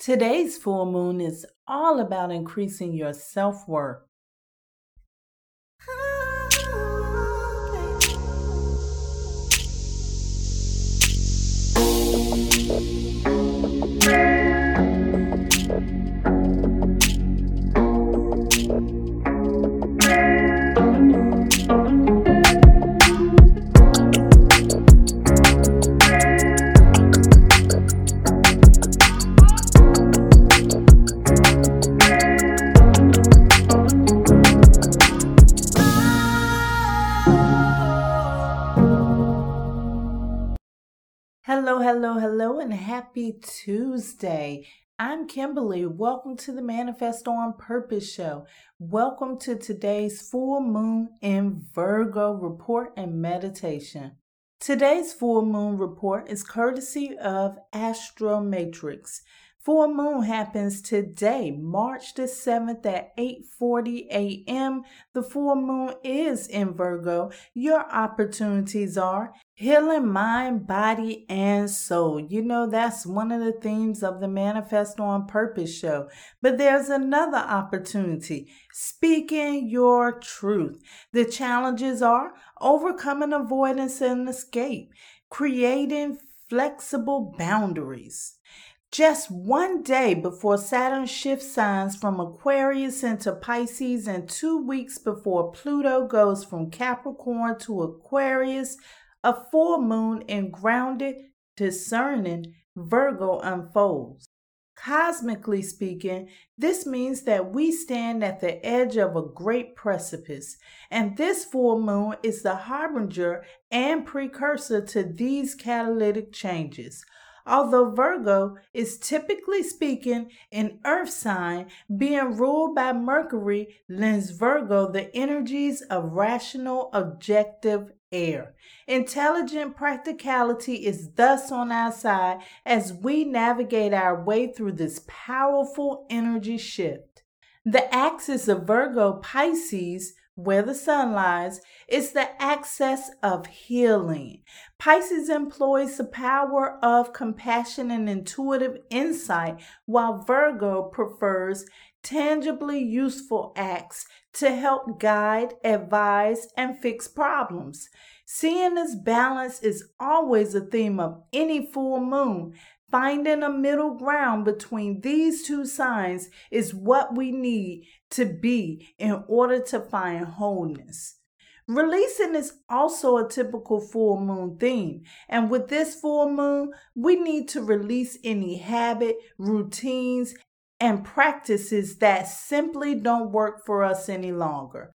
Today's full moon is all about increasing your self worth. And happy Tuesday. I'm Kimberly. Welcome to the Manifest on Purpose show. Welcome to today's full moon in Virgo report and meditation. Today's full moon report is courtesy of Astro Matrix. Full moon happens today, March the 7th at 8:40 a.m. The full moon is in Virgo. Your opportunities are healing mind, body, and soul. You know that's one of the themes of the Manifest on Purpose show. But there's another opportunity, speaking your truth. The challenges are overcoming avoidance and escape, creating flexible boundaries. Just one day before Saturn shifts signs from Aquarius into Pisces, and two weeks before Pluto goes from Capricorn to Aquarius, a full moon in grounded, discerning Virgo unfolds. Cosmically speaking, this means that we stand at the edge of a great precipice, and this full moon is the harbinger and precursor to these catalytic changes. Although Virgo is typically speaking an earth sign, being ruled by Mercury lends Virgo the energies of rational, objective air. Intelligent practicality is thus on our side as we navigate our way through this powerful energy shift. The axis of Virgo Pisces where the sun lies, is the axis of healing. Pisces employs the power of compassion and intuitive insight, while Virgo prefers tangibly useful acts to help guide, advise, and fix problems. Seeing this balance is always a theme of any full moon, Finding a middle ground between these two signs is what we need to be in order to find wholeness. Releasing is also a typical full moon theme. And with this full moon, we need to release any habit, routines, and practices that simply don't work for us any longer.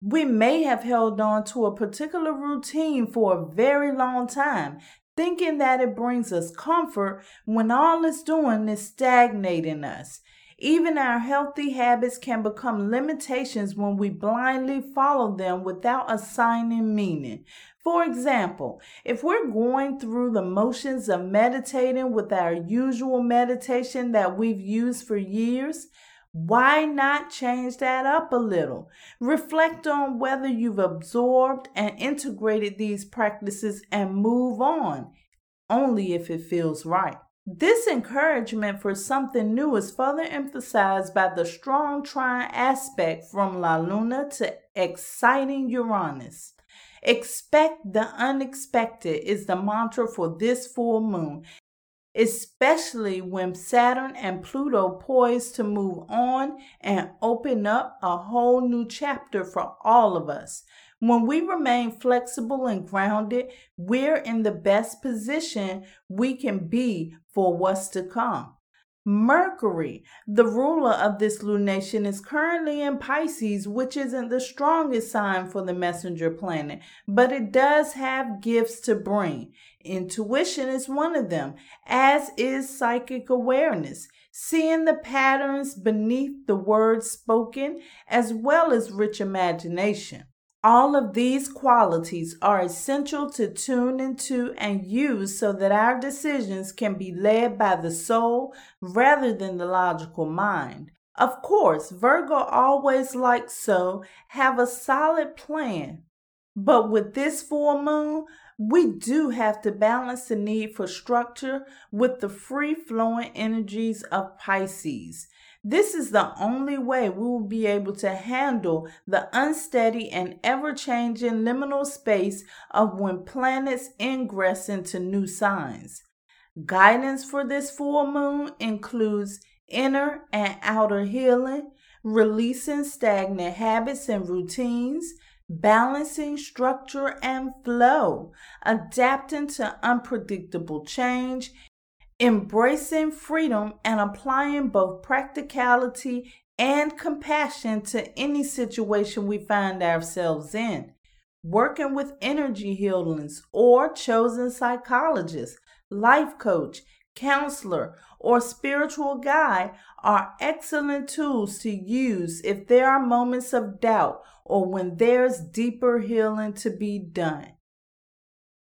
We may have held on to a particular routine for a very long time, thinking that it brings us comfort when all it's doing is stagnating us. Even our healthy habits can become limitations when we blindly follow them without assigning meaning. For example, if we're going through the motions of meditating with our usual meditation that we've used for years, why not change that up a little? Reflect on whether you've absorbed and integrated these practices and move on, only if it feels right. This encouragement for something new is further emphasized by the strong trine aspect from La Luna to exciting Uranus. Expect the unexpected is the mantra for this full moon, especially when Saturn and Pluto poised to move on and open up a whole new chapter for all of us. When we remain flexible and grounded, we're in the best position we can be for what's to come. Mercury, the ruler of this lunation, is currently in Pisces, which isn't the strongest sign for the messenger planet, but it does have gifts to bring. Intuition is one of them, as is psychic awareness. seeing the patterns beneath the words spoken, as well as rich imagination. All of these qualities are essential to tune into and use so that our decisions can be led by the soul rather than the logical mind. Of course, Virgo always likes so have a solid plan. But with this full moon, we do have to balance the need for structure with the free flowing energies of Pisces. This is the only way we will be able to handle the unsteady and ever changing liminal space of when planets ingress into new signs. Guidance for this full moon includes inner and outer healing, releasing stagnant habits and routines, balancing structure and flow, adapting to unpredictable change, embracing freedom and applying both practicality and compassion to any situation we find ourselves in. Working with energy healings or chosen psychologist, life coach, counselor, or spiritual guide are excellent tools to use if there are moments of doubt or when there's deeper healing to be done.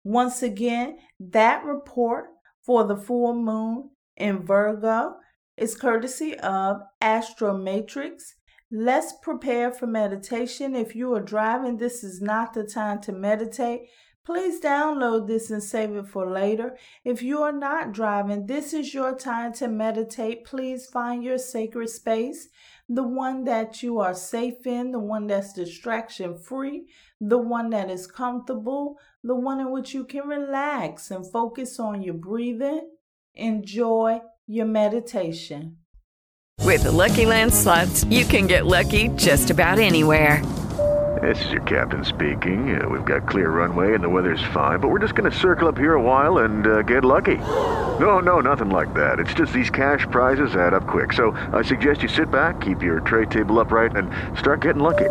Once again, that report for the full moon in Virgo is courtesy of Astromatrix. Let's prepare for meditation. If you are driving, this is not the time to meditate. Please download this and save it for later. If you are not driving, this is your time to meditate. Please find your sacred space, the one that you are safe in, the one that's distraction free, the one that is comfortable, the one in which you can relax and focus on your breathing. Enjoy your meditation. With the Lucky Land slots, you can get lucky just about anywhere. This is your captain speaking. Uh, we've got clear runway and the weather's fine, but we're just going to circle up here a while and uh, get lucky. No, no, nothing like that. It's just these cash prizes add up quick. So I suggest you sit back, keep your tray table upright, and start getting lucky.